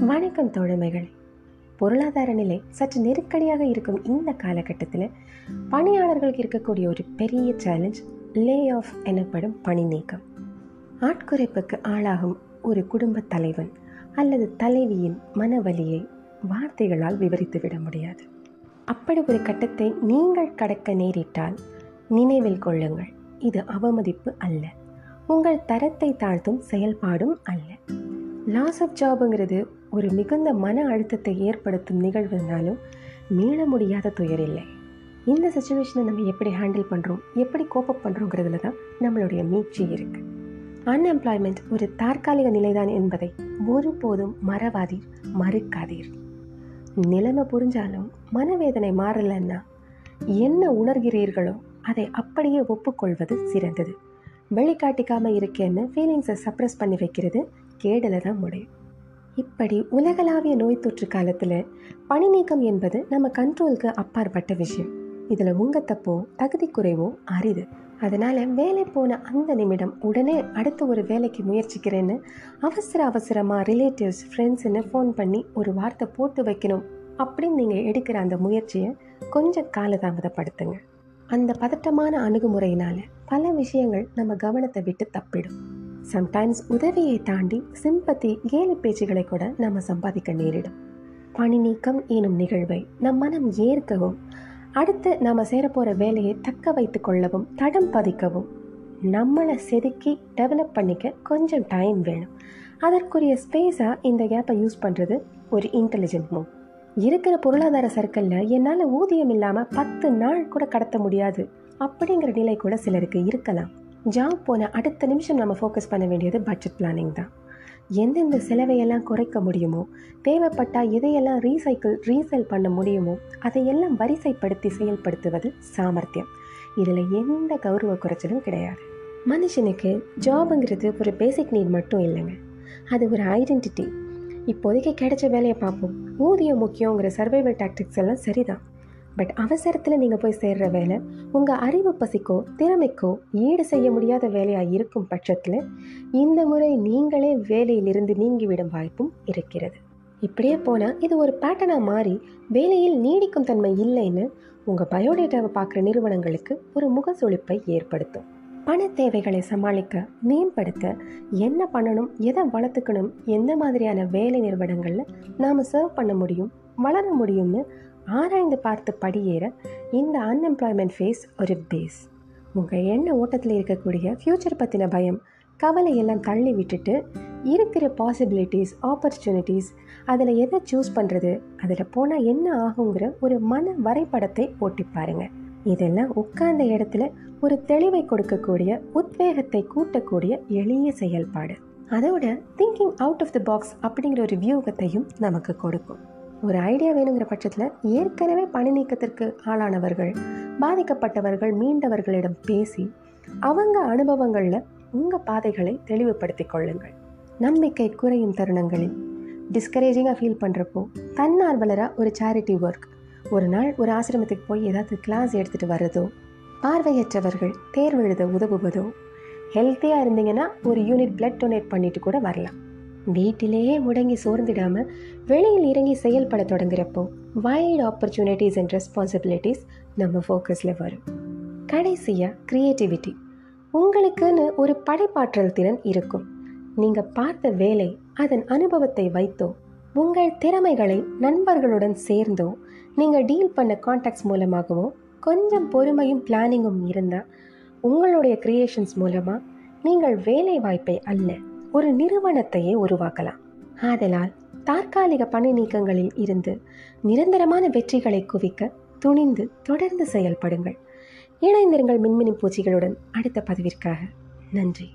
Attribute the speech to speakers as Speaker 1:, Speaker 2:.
Speaker 1: வணக்கம் தோழமைகள். பொருளாதார நிலை சற்று நெருக்கடியாக இருக்கும் இந்த காலகட்டத்தில் பணியாளர்களுக்கு இருக்கக்கூடிய ஒரு பெரிய சேலஞ்ச் லே ஆஃப் எனப்படும் பணி நீக்கம். ஆட்குறைப்புக்கு ஆளாகும் ஒரு குடும்ப தலைவன் அல்லது தலைவியின் மனவலியை வார்த்தைகளால் விவரித்து விட முடியாது. அப்படி ஒரு கட்டத்தை நீங்கள் கடக்க நேரிட்டால் நினைவில் கொள்ளுங்கள் இது அவமதிப்பு அல்ல. உங்கள் தரத்தை தாழ்த்தும் செயல்பாடும் அல்ல. லாஸ் ஆஃப் ஜாபுங்கிறது ஒரு மிகுந்த மன அழுத்தத்தை ஏற்படுத்தும் நிகழ்வுனாலும் மீள முடியாத துயர் இல்லை. இந்த சுச்சுவேஷனை நம்ம எப்படி ஹேண்டில் பண்ணுறோம் எப்படி கோப்பப் பண்ணுறோங்கிறதுல தான் நம்மளுடைய மீட்சி இருக்குது அன்எம்ப்ளாய்மெண்ட் ஒரு தற்காலிக நிலைதான் என்பதை ஒருபோதும் மறவாதீர் மறுக்காதீர். நிலைமை புரிஞ்சாலும் மனவேதனை மாறலன்னா என்ன உணர்கிறீர்களோ அதை அப்படியே ஒப்புக்கொள்வது சிறந்தது. வெளிக்காட்டிக்காம இருக்கேன்னு ஃபீலிங்ஸை சப்ரஸ் பண்ணி வைக்கிறது கேடல தான் முடியும். இப்படி உலகளாவிய நோய் தொற்று காலத்தில் பணி நீக்கம் என்பது நம்ம கண்ட்ரோலுக்கு அப்பாற்பட்ட விஷயம். இதில் உங்கள் தப்போ தகுதி குறைவோ அரிது. அதனால் வேலை போன அந்த நிமிடம் உடனே அடுத்த ஒரு வேலைக்கு முயற்சிக்கிறேன்னு அவசர அவசரமாக ரிலேட்டிவ்ஸ் ஃப்ரெண்ட்ஸுன்னு ஃபோன் பண்ணி ஒரு வார்த்தை போட்டு வைக்கணும் அப்படின்னு நீங்கள் எடுக்கிற அந்த முயற்சியை கொஞ்சம் காலதாமதப்படுத்துங்க. அந்த பதட்டமான அணுகுமுறையினால் பல விஷயங்கள் நம்ம கவனத்தை விட்டு தப்பிடும். சம்டைம்ஸ் உதவியை தாண்டி சிம்பத்தி கேலி பேச்சுகளை கூட நம்ம சம்பாதிக்க நேரிடும். பணி நீக்கம் எனும் நிகழ்வை நம் மனம் ஏற்கவும் அடுத்து நாம் சேரப்போகிற வேலையை தக்க வைத்து கொள்ளவும் தடம் பதிக்கவும் நம்மளை செதுக்கி டெவலப் பண்ணிக்க கொஞ்சம் டைம் வேணும். அதற்குரிய ஸ்பேஸாக இந்த கேப்பை யூஸ் பண்ணுறது ஒரு இன்டெலிஜென்ட் மூவ் இருக்கிற பொருளாதார சர்க்கிளில் என்னால் ஊதியம் இல்லாமல் பத்து நாள் கூட கடத்த முடியாது அப்படிங்கிற நிலை கூட சிலருக்கு இருக்கலாம். ஜாப் போன அடுத்த நிமிஷம் நம்ம ஃபோக்கஸ் பண்ண வேண்டியது பட்ஜெட் பிளானிங் தான். எந்தெந்த செலவையெல்லாம் குறைக்க முடியுமோ தேவைப்பட்டால் எதையெல்லாம் ரீசைக்கிள் ரீசைல் பண்ண முடியுமோ அதையெல்லாம் வரிசைப்படுத்தி செயல்படுத்துவது சாமர்த்தியம். இதில் எந்த கௌரவ குறைச்சலும் கிடையாது. மனுஷனுக்கு ஜாபுங்கிறது ஒரு பேசிக் நீட் மட்டும் இல்லைங்க. அது ஒரு ஐடென்டிட்டி இப்போதைக்கு கிடைச்ச வேலையை பார்ப்போம். ஊதியம் முக்கியங்கிற சர்வைவல் டாக்டிக்ஸ் எல்லாம் சரிதான். பட் அவசரத்தில் நீங்கள் போய் சேர்ற வேலை உங்கள் அறிவு பசிக்கோ திறமைக்கோ ஈடு செய்ய முடியாத வேலையாக இருக்கும் பட்சத்தில் இந்த முறை நீங்களே வேலையிலிருந்து நீங்கிவிடும் வாய்ப்பும் இருக்கிறது. இப்படியே போனால் இது ஒரு பேட்டர்னாக மாறி வேலையில் நீடிக்கும் தன்மை இல்லைன்னு உங்கள் பயோடேட்டாவை பார்க்குற நிறுவனங்களுக்கு ஒரு முகசொழிப்பை ஏற்படுத்தும். பண தேவைகளை சமாளிக்க மேம்படுத்த என்ன பண்ணணும் எதை வளர்த்துக்கணும் எந்த மாதிரியான வேலை நிறுவனங்களில் நாம் சர்வ் பண்ண முடியும் வளர முடியும்னு ஆராய்ந்து பார்த்து படியேற இந்த அன்எம்ப்ளாய்மெண்ட் ஃபேஸ் ஒரு பேஸ் உங்கள் எண்ண ஓட்டத்தில் இருக்கக்கூடிய ஃப்யூச்சர் பற்றின பயம் கவலையெல்லாம் தள்ளி விட்டுட்டு இருக்கிற பாசிபிலிட்டிஸ் ஆப்பர்ச்சுனிட்டிஸ் அதில் எதை சூஸ் பண்ணுறது அதில் போனால் என்ன ஆகுங்கிற ஒரு மன வரைபடத்தை ஓட்டி பாருங்கள் இதெல்லாம் உட்கார்ந்த இடத்துல ஒரு தெளிவை கொடுக்கக்கூடிய உத்வேகத்தை கூட்டக்கூடிய எளிய செயல்பாடு. அதோட thinking out of the box அப்படிங்கிற ஒரு வியூகத்தையும் நமக்கு கொடுக்கும். ஒரு ஐடியா வேணுங்கிற பட்சத்தில் ஏற்கனவே பணி நீக்கத்திற்கு ஆளானவர்கள் பாதிக்கப்பட்டவர்கள் மீண்டவர்களிடம் பேசி அவங்க அனுபவங்களில் உங்கள் பாதைகளை தெளிவுபடுத்தி கொள்ளுங்கள். நம்பிக்கை குறையும் தருணங்களில் டிஸ்கரேஜிங்காக ஃபீல் பண்ணுறப்போ தன்னார்வலராக ஒரு சேரிட்டி ஒர்க் ஒரு நாள் ஒரு ஆசிரமத்துக்கு போய் ஏதாவது கிளாஸ் எடுத்துகிட்டு வர்றதோ பார்வையற்றவர்கள் தேர்வு எழுத உதவுவதோ ஹெல்த்தியாக இருந்தீங்கன்னா ஒரு யூனிட் பிளட் டொனேட் பண்ணிட்டு கூட வரலாம். வீட்டிலேயே முடங்கி சோர்ந்திடாமல் வெளியில் இறங்கி செயல்பட தொடங்குறப்போ வைல்ட் ஆப்பர்ச்சுனிட்டிஸ் அண்ட் ரெஸ்பான்சிபிலிட்டிஸ் நம்ம ஃபோக்கஸில் வரும். கடைசியாக க்ரியேட்டிவிட்டி உங்களுக்குன்னு ஒரு படைப்பாற்றல் திறன் இருக்கும். நீங்கள் பார்த்த வேலை அதன் அனுபவத்தை வைத்தோ உங்கள் திறமைகளை நண்பர்களுடன் சேர்ந்தோ நீங்கள் டீல் பண்ண கான்டாக்ட்ஸ் மூலமாகவோ கொஞ்சம் பொறுமையும் பிளானிங்கும் இருந்தால் உங்களுடைய க்ரியேஷன்ஸ் மூலமாக நீங்கள் வேலை வாய்ப்பை அல்ல ஒரு நிறுவனத்தையே உருவாக்கலாம். ஆதலால் தற்காலிக பணி நீக்கங்களில் இருந்து நிரந்தரமான வெற்றிகளை குவிக்க துணிந்து தொடர்ந்து செயல்படுங்கள். இணைந்திருங்கள் மின்மினி பூச்சிகளுடன் அடுத்த பதிவிற்காக. நன்றி.